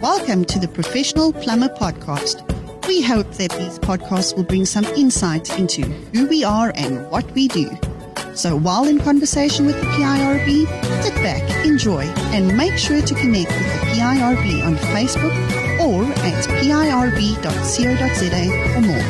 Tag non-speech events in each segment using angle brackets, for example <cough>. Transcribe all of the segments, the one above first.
Welcome to the Professional Plumber Podcast. We hope that these podcasts will bring some insight into who we are and what we do. So while in conversation with the PIRB, sit back, enjoy, and make sure to connect with the PIRB on Facebook or at pirb.co.za for more.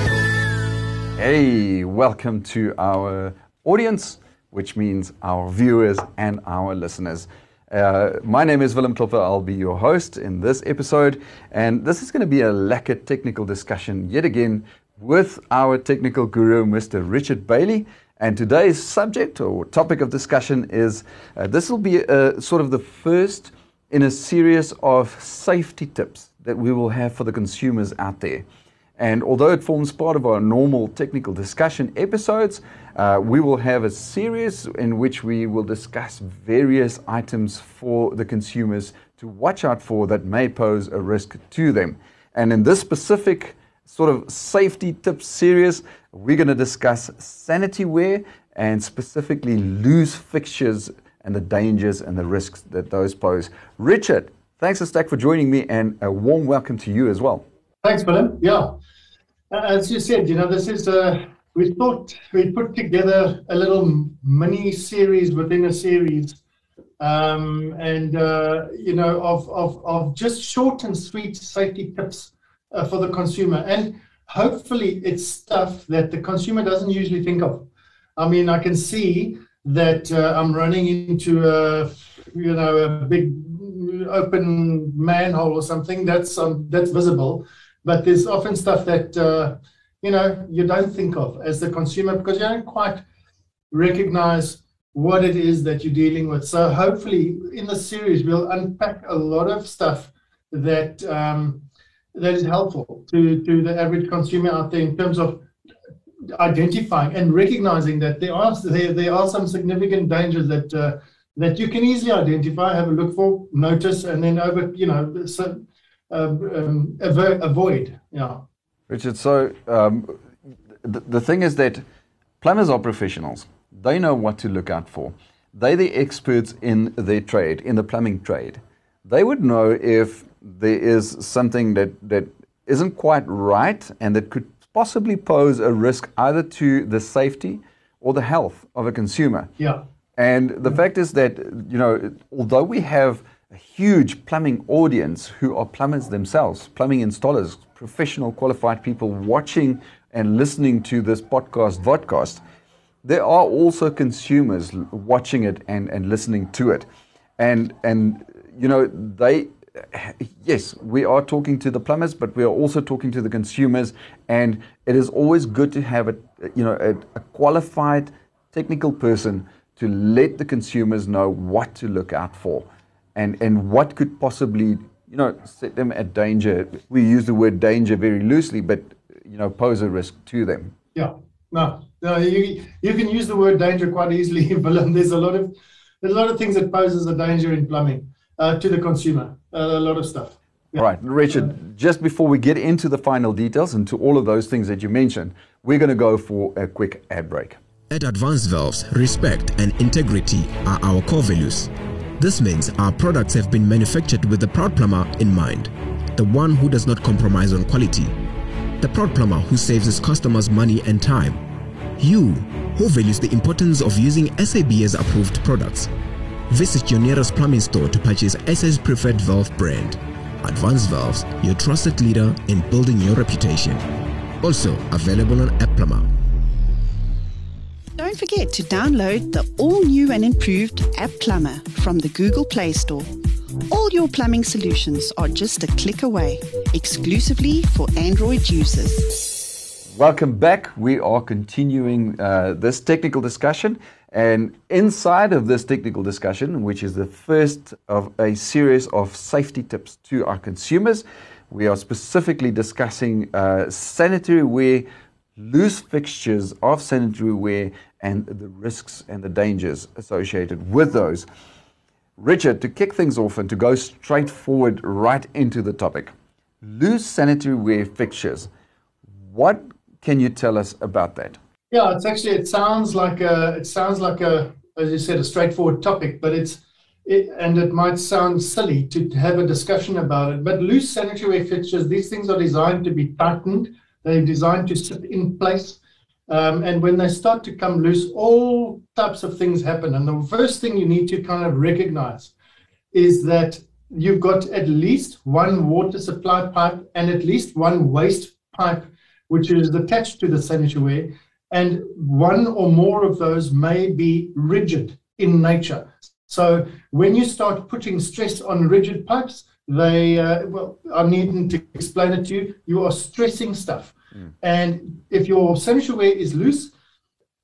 Hey, welcome to our audience, which means our viewers and our listeners. Uh, my name is Willem Klopper. I'll be your host in this episode, and this is going to be a lekker technical discussion yet again with our technical guru, Mr. Richard Bailey. And today's subject or topic of discussion is uh, this will be a, sort of the first in a series of safety tips that we will have for the consumers out there. And although it forms part of our normal technical discussion episodes, uh, we will have a series in which we will discuss various items for the consumers to watch out for that may pose a risk to them. And in this specific sort of safety tip series, we're going to discuss sanitary ware and specifically loose fixtures and the dangers and the risks that those pose. Richard, thanks a stack for joining me and a warm welcome to you as well. Thanks, Willem. Yeah. As you said, you know, this is a, we thought we'd put together a little mini series within a series, um, and uh, you know, of, of of just short and sweet safety tips uh, for the consumer, and hopefully it's stuff that the consumer doesn't usually think of. I mean, I can see that uh, I'm running into a you know a big open manhole or something. That's um, that's visible. But there's often stuff that uh, you know you don't think of as the consumer because you don't quite recognize what it is that you're dealing with. So hopefully, in the series, we'll unpack a lot of stuff that um, that is helpful to to the average consumer out there in terms of identifying and recognizing that there are there, there are some significant dangers that uh, that you can easily identify, have a look for, notice, and then over you know so um, avoid. Yeah. Richard, so um, the, the thing is that plumbers are professionals. They know what to look out for. They're the experts in their trade, in the plumbing trade. They would know if there is something that, that isn't quite right and that could possibly pose a risk either to the safety or the health of a consumer. Yeah. And the fact is that, you know, although we have a huge plumbing audience who are plumbers themselves, plumbing installers, professional qualified people watching and listening to this podcast, vodcast. There are also consumers watching it and, and listening to it. And, and, you know, they, yes, we are talking to the plumbers, but we are also talking to the consumers. And it is always good to have a, you know, a, a qualified technical person to let the consumers know what to look out for and, and what could possibly, you know, set them at danger. We use the word danger very loosely, but, you know, pose a risk to them. Yeah, no, no, you, you can use the word danger quite easily, <laughs> Willem. There's a lot of, there's a lot of things that poses a danger in plumbing uh, to the consumer, uh, a lot of stuff. Yeah. Right, Richard, just before we get into the final details and to all of those things that you mentioned, we're going to go for a quick ad break. At Advanced Valves, respect and integrity are our core values. This means our products have been manufactured with the proud plumber in mind, the one who does not compromise on quality, the proud plumber who saves his customers money and time, you who values the importance of using SABS approved products. Visit your nearest plumbing store to purchase SA's preferred valve brand. Advanced Valves, your trusted leader in building your reputation. Also available on App Plumber. Don't forget to download the all new and improved App Plumber from the Google Play Store. All your plumbing solutions are just a click away, exclusively for Android users. Welcome back. We are continuing uh, this technical discussion. And inside of this technical discussion, which is the first of a series of safety tips to our consumers, we are specifically discussing uh, sanitary ware, loose fixtures of sanitary ware, and the risks and the dangers associated with those. Richard, to kick things off and to go straight forward right into the topic, loose sanitary ware fixtures. What can you tell us about that? Yeah, it's actually it sounds like a it sounds like a as you said a straightforward topic, but it's it, and it might sound silly to have a discussion about it, but loose sanitary ware fixtures, these things are designed to be tightened. They're designed to sit in place. Um, and when they start to come loose, all types of things happen. And the first thing you need to kind of recognize is that you've got at least one water supply pipe and at least one waste pipe, which is attached to the sanitary and one or more of those may be rigid in nature. So when you start putting stress on rigid pipes, they, uh, well, I needn't to explain it to you, you are stressing stuff. Mm. And if your sanitary ware is loose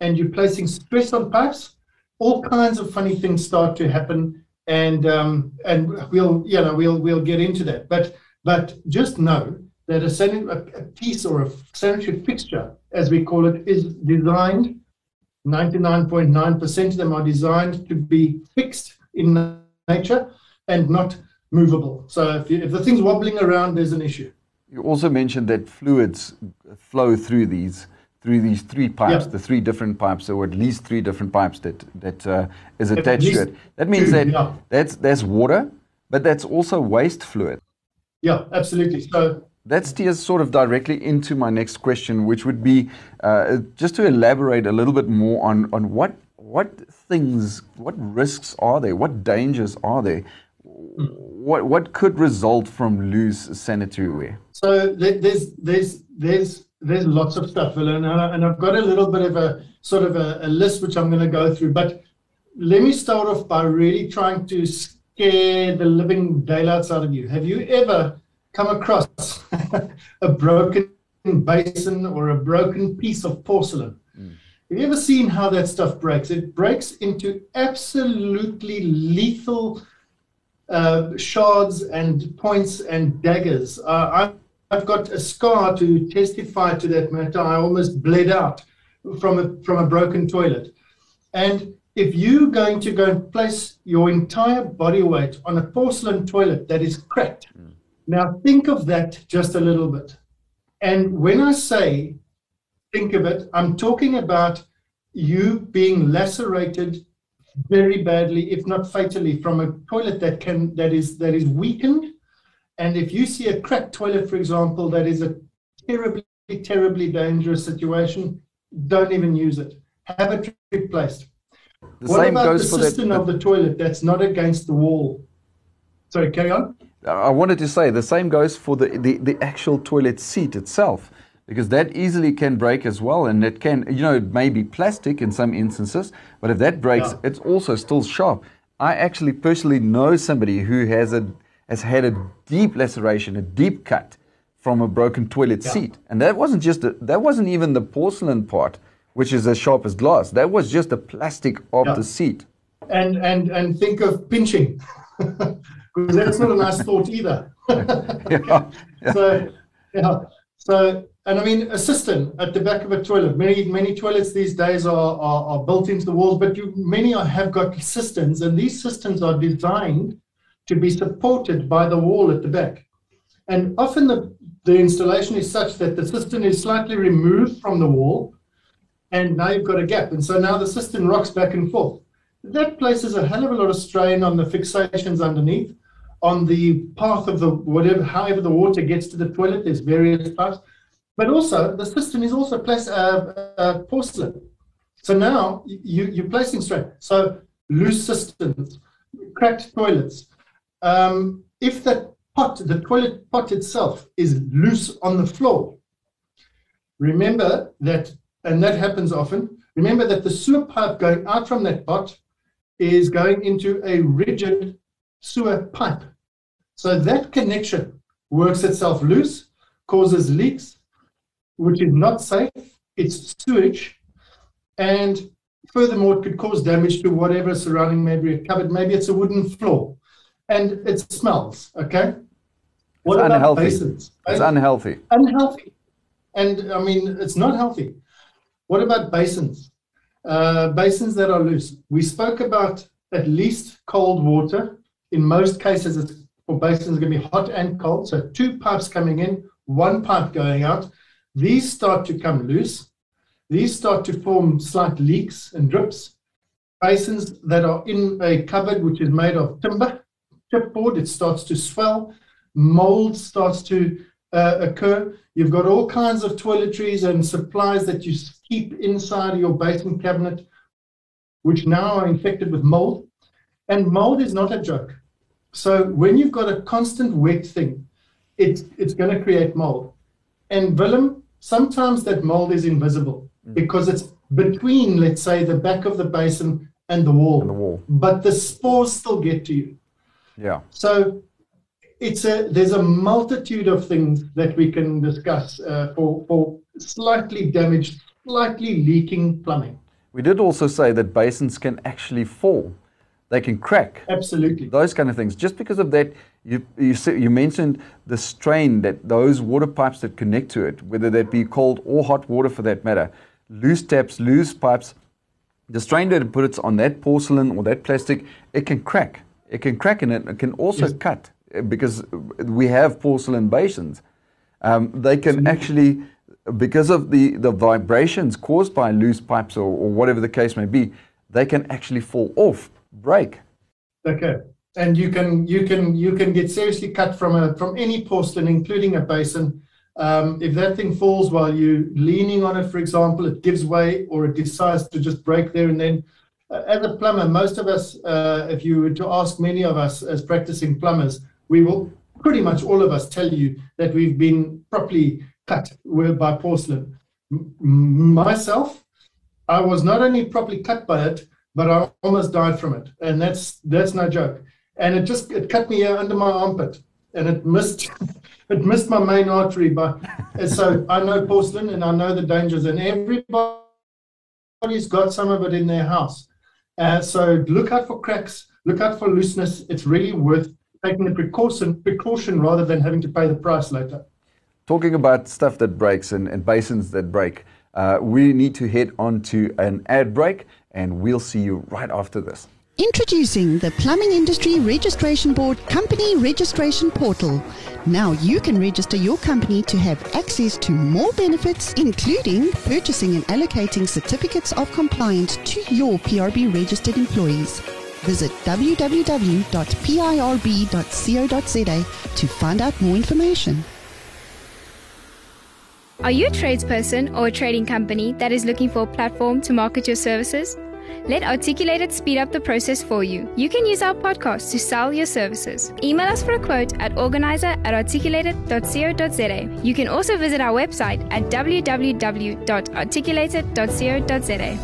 and you're placing stress on pipes, all kinds of funny things start to happen. And um, and we'll you know we'll we'll get into that. But but just know that a, a piece or a sanitary fixture, as we call it, is designed. 99.9% of them are designed to be fixed in nature and not movable. So if, you, if the thing's wobbling around, there's an issue. You also mentioned that fluids flow through these through these three pipes, the three different pipes, or at least three different pipes that that uh, is attached to it. That means that yeah. that's that's water, but that's also waste fluid. Yeah, absolutely. So that steers sort of directly into my next question, which would be uh, just to elaborate a little bit more on, on what, what things, what risks are there, what dangers are there, what, what could result from loose sanitary ware? So there's, there's, there's, there's lots of stuff, and, and I've got a little bit of a sort of a, a list which I'm going to go through. But let me start off by really trying to scare the living daylights out of you. Have you ever come across <laughs> a broken basin or a broken piece of porcelain. Mm. Have you ever seen how that stuff breaks? It breaks into absolutely lethal uh, shards and points and daggers. Uh, I've got a scar to testify to that matter. I almost bled out from a, from a broken toilet. And if you're going to go and place your entire body weight on a porcelain toilet that is cracked, mm now, think of that just a little bit. And when I say think of it, I'm talking about you being lacerated very badly, if not fatally, from a toilet that can that is that is weakened. And if you see a cracked toilet, for example, that is a terribly, terribly dangerous situation, don't even use it. Have it replaced. The what about the cistern that, of the toilet that's not against the wall? Sorry, carry on. I wanted to say the same goes for the, the, the actual toilet seat itself because that easily can break as well and it can you know it may be plastic in some instances but if that breaks yeah. it's also still sharp i actually personally know somebody who has a has had a deep laceration a deep cut from a broken toilet yeah. seat and that wasn't just a, that wasn't even the porcelain part which is as sharp as glass that was just the plastic of yeah. the seat and and and think of pinching <laughs> because that's not a nice thought either. <laughs> <laughs> So, yeah. So, and I mean, a cistern at the back of a toilet. Many many toilets these days are, are, are built into the walls, but you, many are, have got cisterns, and these cisterns are designed to be supported by the wall at the back. And often the, the installation is such that the cistern is slightly removed from the wall, and now you've got a gap. And so now the cistern rocks back and forth. That places a hell of a lot of strain on the fixations underneath on the path of the whatever, however the water gets to the toilet. There's various types, but also the cistern is also place, uh, uh, porcelain. So now you, you're placing strain. So loose cisterns, cracked toilets. Um, if that pot, the toilet pot itself, is loose on the floor, remember that, and that happens often. Remember that the sewer pipe going out from that pot is going into a rigid sewer pipe. So that connection works itself loose, causes leaks, which is not safe. It's sewage. And furthermore, it could cause damage to whatever surrounding maybe a cupboard. Maybe it's a wooden floor and it smells. Okay. What it's about unhealthy. basins? It's unhealthy. Unhealthy. And I mean, it's not healthy. What about basins? Uh, basins that are loose. We spoke about at least cold water. In most cases, it's for basins going to be hot and cold. So two pipes coming in, one pipe going out. These start to come loose. These start to form slight leaks and drips. basins that are in a cupboard which is made of timber, chipboard, it starts to swell, mold starts to uh, occur. You've got all kinds of toiletries and supplies that you keep inside your basin cabinet, which now are infected with mold. And mold is not a joke. So when you've got a constant wet thing, it, it's going to create mold. And Willem, sometimes that mold is invisible mm. because it's between, let's say, the back of the basin and the wall. And the wall. But the spores still get to you. Yeah. So it's a there's a multitude of things that we can discuss uh, for for slightly damaged, slightly leaking plumbing. We did also say that basins can actually fall. They can crack. Absolutely. Those kind of things. Just because of that, you you, you mentioned the strain that those water pipes that connect to it, whether that be cold or hot water for that matter, loose taps, loose pipes, the strain that it puts on that porcelain or that plastic, it can crack. It can crack in it. It can also yes. cut because we have porcelain basins. Um, they can actually, because of the, the vibrations caused by loose pipes or, or whatever the case may be, they can actually fall off, break. Okay and you can you can you can get seriously cut from a from any porcelain, including a basin. Um, if that thing falls while you're leaning on it, for example, it gives way or it decides to just break there and then. Uh, as a plumber, most of us, uh, if you were to ask many of us as practicing plumbers, we will pretty much all of us tell you that we've been properly cut by porcelain. Myself, I was not only properly cut by it, but I almost died from it, and that's that's no joke and it just it cut me under my armpit. And it missed <laughs> it missed my main artery but so i know porcelain and i know the dangers and everybody's got some of it in their house. Uh, so look out for cracks look out for looseness. It's really worth taking the precaution precaution rather than having to pay the price later. Talking about stuff that breaks and, and basins that break uh, we need to head on to an ad break and we'll see you right after this Introducing the Plumbing Industry Registration Board Company Registration Portal. Now you can register your company to have access to more benefits, including purchasing and allocating certificates of compliance to your PIRB registered employees. Visit www.pirb.co.za to find out more information. Are you a tradesperson or a trading company that is looking for a platform to market your services? Let Articulated speed up the process for you. You can use our podcast to sell your services. Email us for a quote at organizer at articulated.co.za. You can also visit our website at www.articulated.co.za.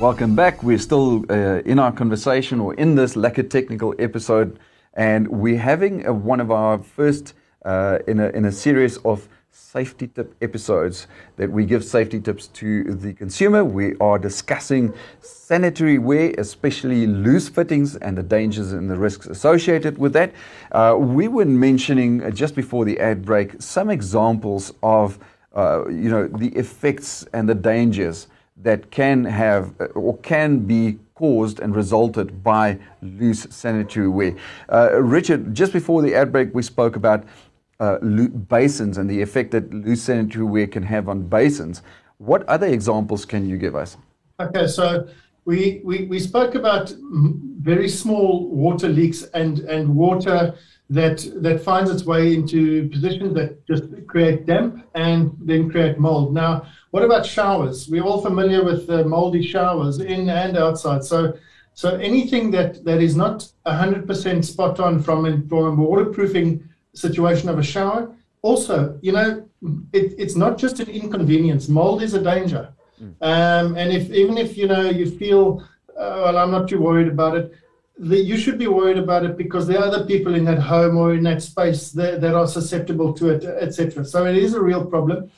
Welcome back. We're still uh, in our conversation or in this Lekker Technical episode, and we're having a, one of our first uh, in, a, in a series of safety tip episodes that we give safety tips to the consumer. We are discussing sanitary ware, especially loose fittings and the dangers and the risks associated with that. Uh, we were mentioning uh, just before the ad break some examples of uh, you know the effects and the dangers that can have uh, or can be caused and resulted by loose sanitary ware. Uh, Richard, just before the ad break, we spoke about uh, basins and the effect that loose sanitary ware can have on basins. What other examples can you give us? Okay, so we, we, we spoke about very small water leaks and, and water that, that finds its way into positions that just create damp and then create mold. Now, what about showers? We're all familiar with the moldy showers in and outside. So, so anything that, that is not 100% spot on from from a waterproofing situation of a shower. Also, you know, it, it's not just an inconvenience. Mold is a danger. Mm. Um, and if even if you know you feel, uh, well, I'm not too worried about it, the, you should be worried about it because there are other people in that home or in that space that, that are susceptible to it, etc. So it is a real problem.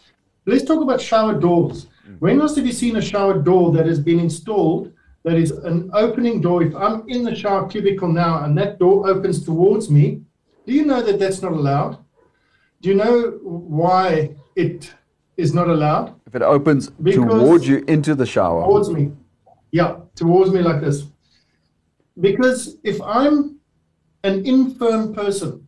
Let's talk about shower doors. Mm. When last have you seen a shower door that has been installed that is an opening door? If I'm in the shower cubicle now and that door opens towards me, do you know that that's not allowed? Do you know why it is not allowed? If it opens because towards you into the shower. Towards me. Yeah, towards me like this. Because if I'm an infirm person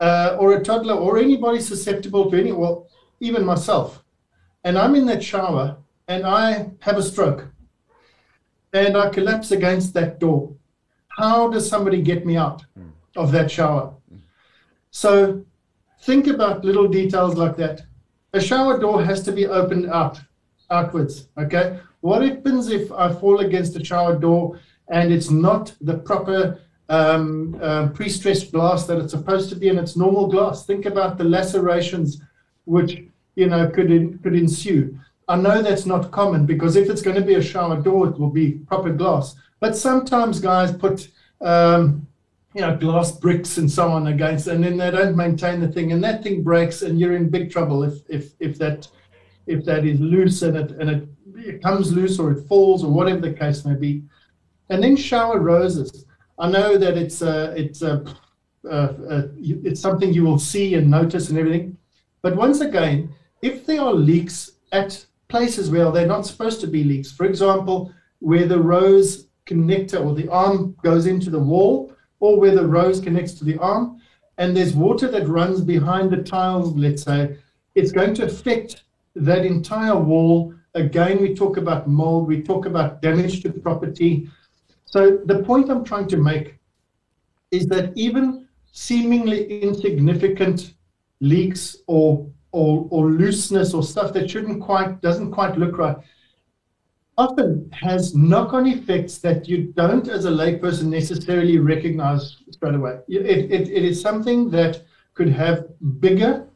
uh, or a toddler or anybody susceptible to any, well, even myself, and I'm in that shower and I have a stroke, and I collapse against that door, how does somebody get me out mm. Of that shower? So think about little details like that. A shower door has to be opened out, outwards. Okay. What happens if I fall against a shower door and it's not the proper um, uh, pre-stressed glass that it's supposed to be in its normal glass? Think about the lacerations which you know could in, could ensue. I know that's not common because if it's going to be a shower door, it will be proper glass. But sometimes guys put um, you know glass bricks and so on against, and then they don't maintain the thing, and that thing breaks, and you're in big trouble if if if that if that is loose and it and it, it comes loose or it falls or whatever the case may be. And then shower roses. I know that it's a, it's a, it's something you will see and notice and everything. But once again, if there are leaks at places where they're not supposed to be leaks. For example, where the rose connector or the arm goes into the wall, or where the rose connects to the arm, and there's water that runs behind the tiles, let's say, it's going to affect that entire wall. Again, we talk about mold, we talk about damage to property. So the point I'm trying to make is that even seemingly insignificant leaks or or, or looseness or stuff that shouldn't quite doesn't quite look right often has knock-on effects that you don't as a layperson necessarily recognize straight away. It, it, it is something that could have bigger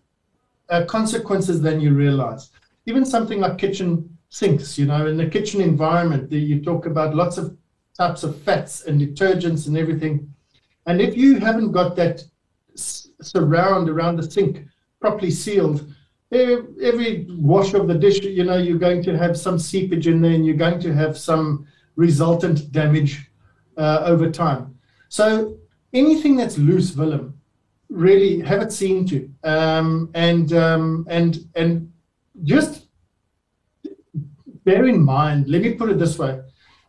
uh, consequences than you realize. Even something like kitchen sinks you know in the kitchen environment you talk about lots of types of fats and detergents and everything. And if you haven't got that surround around the sink properly sealed, every wash of the dish, you know, you're going to have some seepage in there and you're going to have some resultant damage uh, over time. So anything that's loose, Willem, really have it seen to. Um, and, um, and, and just bear in mind, let me put it this way,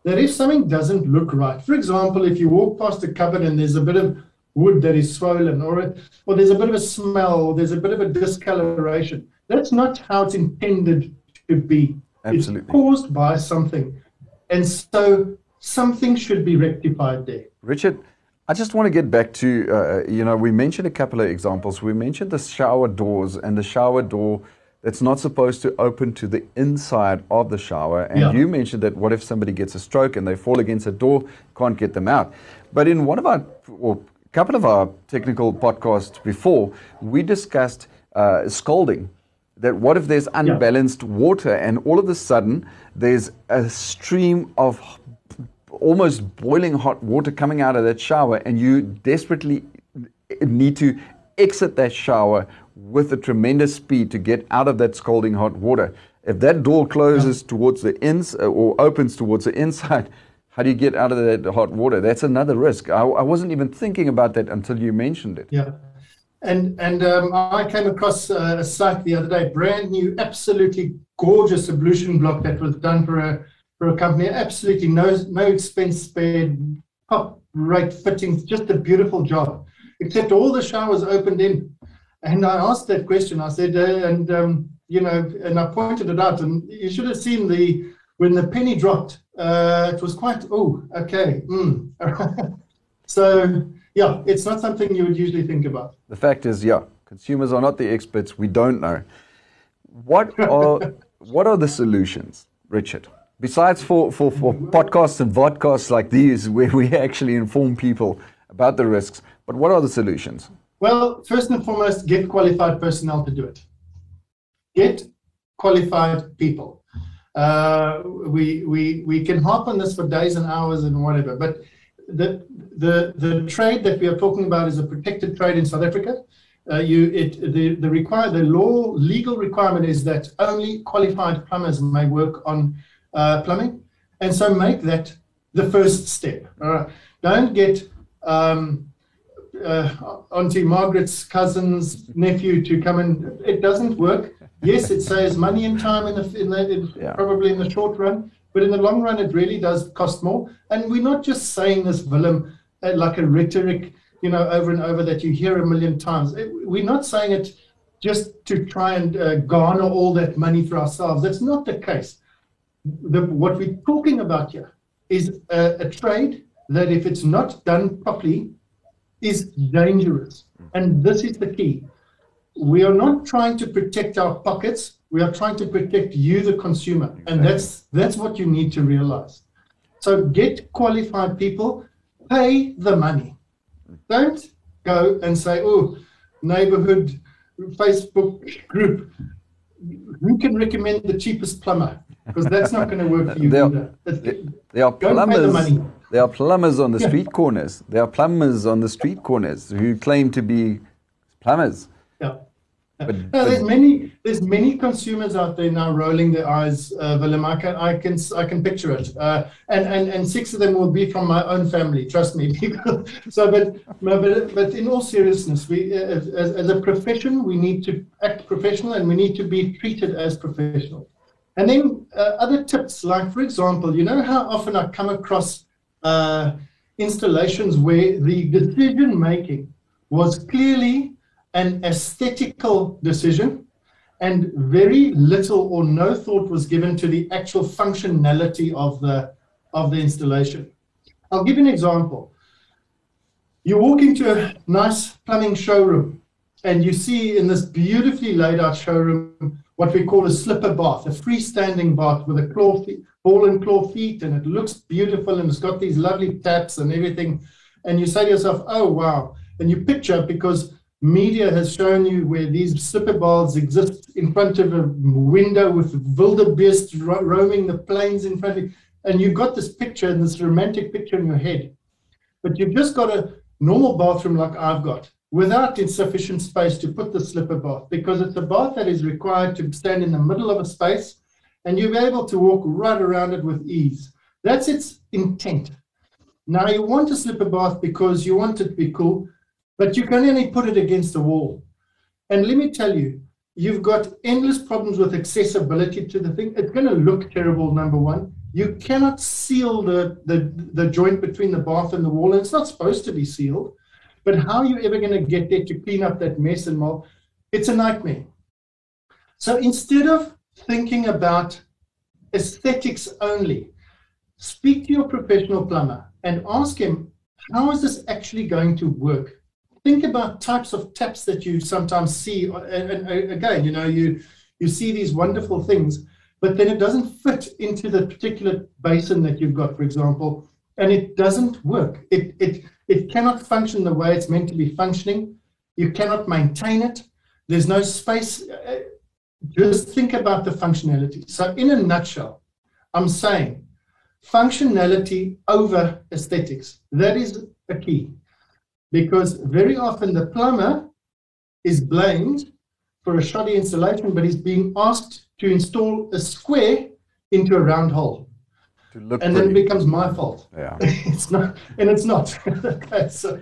that if something doesn't look right, for example, if you walk past a cupboard and there's a bit of wood that is swollen or, it, or there's a bit of a smell or there's a bit of a discoloration. That's not how it's intended to be. Absolutely. It's caused by something. And so something should be rectified there. Richard, I just want to get back to, uh, you know, we mentioned a couple of examples. We mentioned the shower doors and the shower door that's not supposed to open to the inside of the shower. And yeah. you mentioned that what if somebody gets a stroke and they fall against a door, can't get them out. But in one of our, well, couple of our technical podcasts before, we discussed uh, scalding. That what if there's unbalanced yeah. water and all of a sudden there's a stream of almost boiling hot water coming out of that shower and you desperately need to exit that shower with a tremendous speed to get out of that scalding hot water. If that door closes yeah. towards the ins uh, or opens towards the inside, how do you get out of that hot water? That's another risk. I, I wasn't even thinking about that until you mentioned it. Yeah. And and um, I came across a, site the other day, brand new, absolutely gorgeous ablution block that was done for a for a company. Absolutely no no expense spared, top rate fittings, just a beautiful job. Except all the showers opened in, and I asked that question. I said, uh, and um, you know, and I pointed it out, and you should have seen the when the penny dropped uh, it was quite, oh, okay. Mm. <laughs> so, yeah, it's not something you would usually think about. The fact is, yeah, consumers are not the experts. We don't know. What are, <laughs> what are the solutions, Richard? Besides for, for, for podcasts and vodcasts like these, where we actually inform people about the risks, but what are the solutions? Well, first and foremost, get qualified personnel to do it. Get qualified people uh, we, we, we can harp on this for days and hours and whatever, but the, the, the trade that we are talking about is a protected trade in South Africa. Uh, you, it, the, the, require, the law, legal requirement is that only qualified plumbers may work on uh, plumbing. And so make that the first step. Don't get um, uh, Auntie Margaret's cousin's nephew to come and it doesn't work yes, it saves money and time in the, in the in, yeah. probably in the short run, but in the long run, it really does cost more. And we're not just saying this, Willem, uh, like a rhetoric, you know, over and over that you hear a million times. It, we're not saying it just to try and uh, garner all that money for ourselves. That's not the case. The, what we're talking about here is a, a trade that, if it's not done properly, is dangerous. And this is the key. We are not trying to protect our pockets. We are trying to protect you, the consumer. Exactly. And that's that's what you need to realize. So get qualified people, pay the money. Don't go and say, oh, neighborhood Facebook group, who can recommend the cheapest plumber? Because that's not going to work for you there, either. There are plumbers. The there are plumbers on the yeah. street corners. There are plumbers on the street corners who claim to be plumbers. But, no, there's many there's many consumers out there now rolling their eyes, uh, Willem. I can I can I can picture it, uh, and and and six of them will be from my own family. Trust me. <laughs> so, but but but in all seriousness, we as, as a profession we need to act professional and we need to be treated as professional. And then uh, other tips, like for example, you know how often I come across uh, installations where the decision making was clearly an aesthetical decision and very little or no thought was given to the actual functionality of the of the installation. I'll give you an example. You walk into a nice plumbing showroom and you see in this beautifully laid out showroom what we call a slipper bath, a freestanding bath with a claw feet, ball and claw feet, and it looks beautiful and it's got these lovely taps and everything. And you say to yourself, oh wow. And you picture because media has shown you where these slipper baths exist in front of a window with wildebeest ro- roaming the plains in front of you. And you've got this picture and this romantic picture in your head. But you've just got a normal bathroom like I've got without insufficient space to put the slipper bath because it's a bath that is required to stand in the middle of a space and you'll be able to walk right around it with ease. That's its intent. Now, you want a slipper bath because you want it to be cool, but you can only put it against the wall. And let me tell you, you've got endless problems with accessibility to the thing. It's going to look terrible, number one. You cannot seal the, the, the joint between the bath and the wall, and it's not supposed to be sealed. But how are you ever going to get there to clean up that mess and mold? It's a nightmare. So instead of thinking about aesthetics only, speak to your professional plumber and ask him, how is this actually going to work? Think about types of taps that you sometimes see. And, and, again, you know, you you see these wonderful things, but then it doesn't fit into the particular basin that you've got, for example, and it doesn't work. It it it cannot function the way it's meant to be functioning. You cannot maintain it. There's no space. Uh, just think about the functionality. So, in a nutshell, I'm saying functionality over aesthetics. That is a key because very often the plumber is blamed for a shoddy installation, but he's being asked to install a square into a round hole. and pretty. then it becomes my fault. Yeah. <laughs> it's not, and it's not. <laughs> okay, so,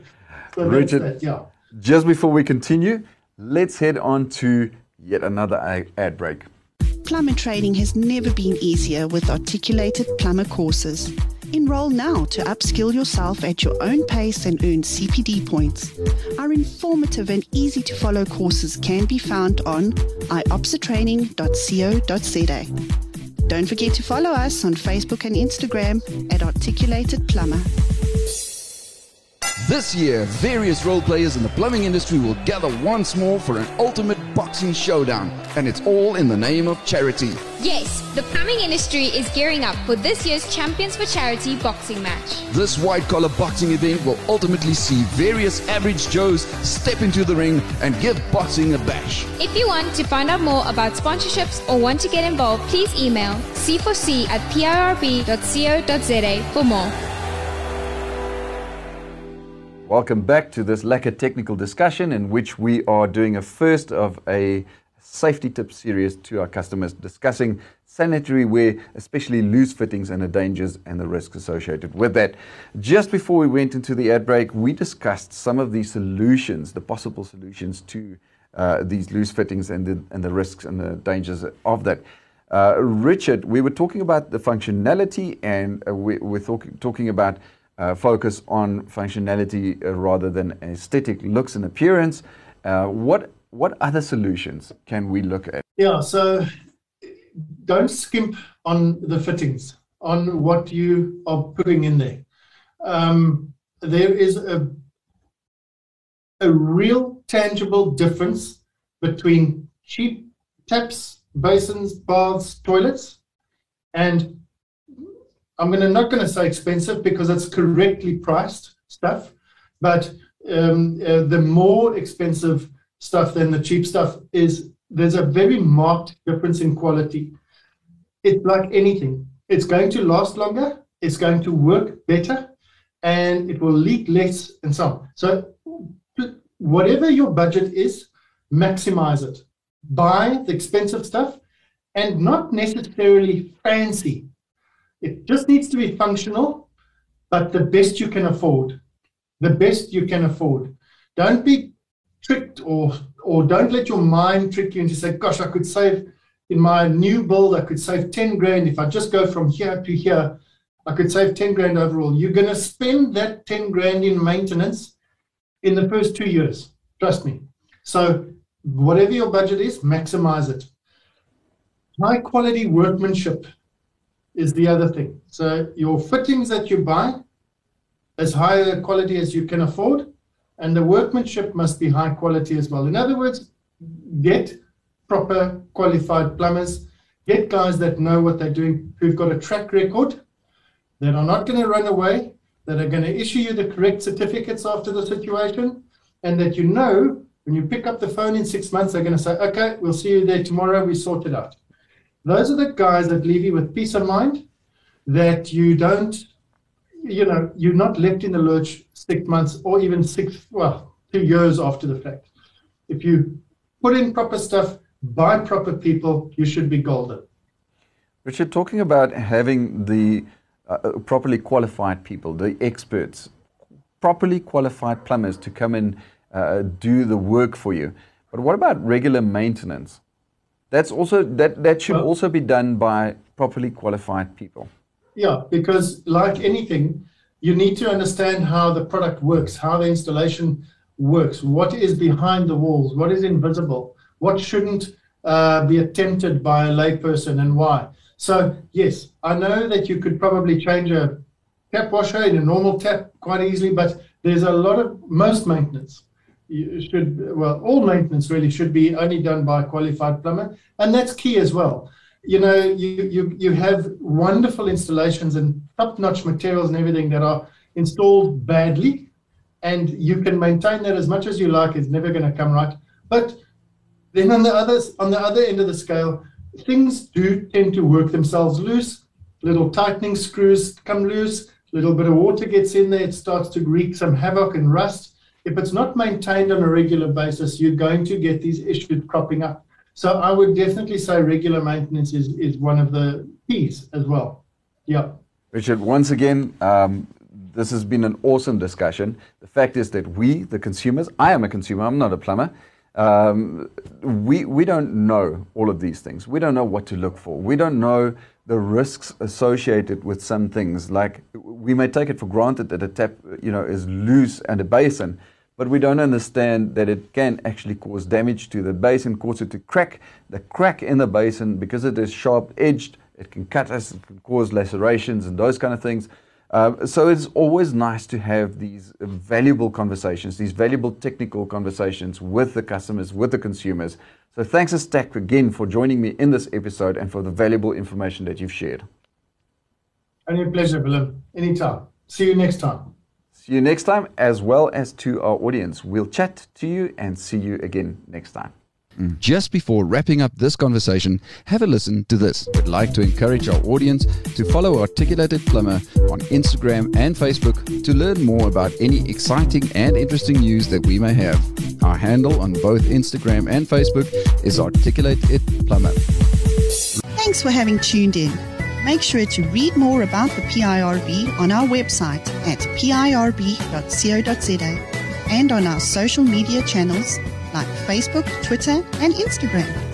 so Richard, that, yeah. just before we continue, let's head on to yet another ad break. Plumber training has never been easier with articulated plumber courses. Enroll now to upskill yourself at your own pace and earn CPD points. Our informative and easy to follow courses can be found on iopsatraining.co.za. Don't forget to follow us on Facebook and Instagram at Articulated Plumber. This year, various role players in the plumbing industry will gather once more for an ultimate boxing showdown, and it's all in the name of charity. Yes, the plumbing industry is gearing up for this year's Champions for Charity boxing match. This white collar boxing event will ultimately see various average Joes step into the ring and give boxing a bash. If you want to find out more about sponsorships or want to get involved, please email c4c at pirb.co.za for more. Welcome back to this lekker technical discussion in which we are doing a first of a safety tip series to our customers discussing sanitary ware, especially loose fittings and the dangers and the risks associated with that. Just before we went into the ad break, we discussed some of the solutions, the possible solutions to uh, these loose fittings and the, and the risks and the dangers of that. Uh, Richard, we were talking about the functionality and uh, we, we're talk- talking about uh, focus on functionality uh, rather than aesthetic looks and appearance. Uh, what what other solutions can we look at? Yeah, so don't skimp on the fittings. on what you are putting in there. Um, there is a, a real tangible difference between cheap taps, basins, baths, toilets, and I'm gonna not going to say expensive because it's correctly priced stuff, but um, uh, the more expensive stuff than the cheap stuff is there's a very marked difference in quality. It's like anything. It's going to last longer, it's going to work better, and it will leak less and so on. So whatever your budget is, maximize it. Buy the expensive stuff and not necessarily fancy. It just needs to be functional, but the best you can afford. The best you can afford. Don't be tricked or or don't let your mind trick you into say, gosh, I could save in my new build, I could save 10 grand. If I just go from here to here, I could save 10 grand overall. You're going to spend that 10 grand in maintenance in the first two years. Trust me. So, whatever your budget is, maximize it. High quality workmanship is the other thing. So, your fittings that you buy, as high a quality as you can afford, and the workmanship must be high quality as well. In other words, get proper qualified plumbers, get guys that know what they're doing, who've got a track record, that are not going to run away, that are going to issue you the correct certificates after the situation, and that you know when you pick up the phone in six months, they're going to say, okay, we'll see you there tomorrow, we sort it out. Those are the guys that leave you with peace of mind that you don't you know, you're not left in the lurch six months or even six, well, two years after the fact. If you put in proper stuff, buy proper people, you should be golden. Richard, talking about having the uh, uh, properly qualified people, the experts, properly qualified plumbers to come and uh, do the work for you. But what about regular maintenance? That's also that that should also be done by properly qualified people. Yeah, because like anything, you need to understand how the product works, how the installation works, what is behind the walls, what is invisible, what shouldn't uh, be attempted by a layperson, and why. So, yes, I know that you could probably change a tap washer in a normal tap quite easily, but there's a lot of most maintenance. Should well, all maintenance really should be only done by a qualified plumber, and that's key as well you know, you, you, you have wonderful installations and top-notch materials and everything that are installed badly, and you can maintain that as much as you like. It's never going to come right. But then on the others, on the other end of the scale, things do tend to work themselves loose. Little tightening screws come loose. A little bit of water gets in there. It starts to wreak some havoc and rust. If it's not maintained on a regular basis, you're going to get these issues cropping up. So I would definitely say regular maintenance is, is one of the keys as well. Yeah. Richard, once again, um, this has been an awesome discussion. The fact is that we, the consumers, I am a consumer, I'm not a plumber. Um, we, we don't know all of these things. We don't know what to look for. We don't know the risks associated with some things. Like we may take it for granted that a tap, you know, is loose and a basin, but we don't understand that it can actually cause damage to the basin, cause it to crack. The crack in the basin, because it is sharp edged, it can cut us, it can cause lacerations and those kind of things. Uh, so it's always nice to have these valuable conversations, these valuable technical conversations with the customers, with the consumers. So thanks stack again for joining me in this episode and for the valuable information that you've shared. Any pleasure, Willem. Anytime. See you next time. See you next time, as well as to our audience. We'll chat to you and see you again next time. Just before wrapping up this conversation, have a listen to this. We'd like to encourage our audience to follow Articulated Plumber on Instagram and Facebook to learn more about any exciting and interesting news that we may have. Our handle on both Instagram and Facebook is Articulated Plumber. Thanks for having tuned in. Make sure to read more about the PIRB on our website at pirb.co.za and on our social media channels like Facebook, Twitter, and Instagram.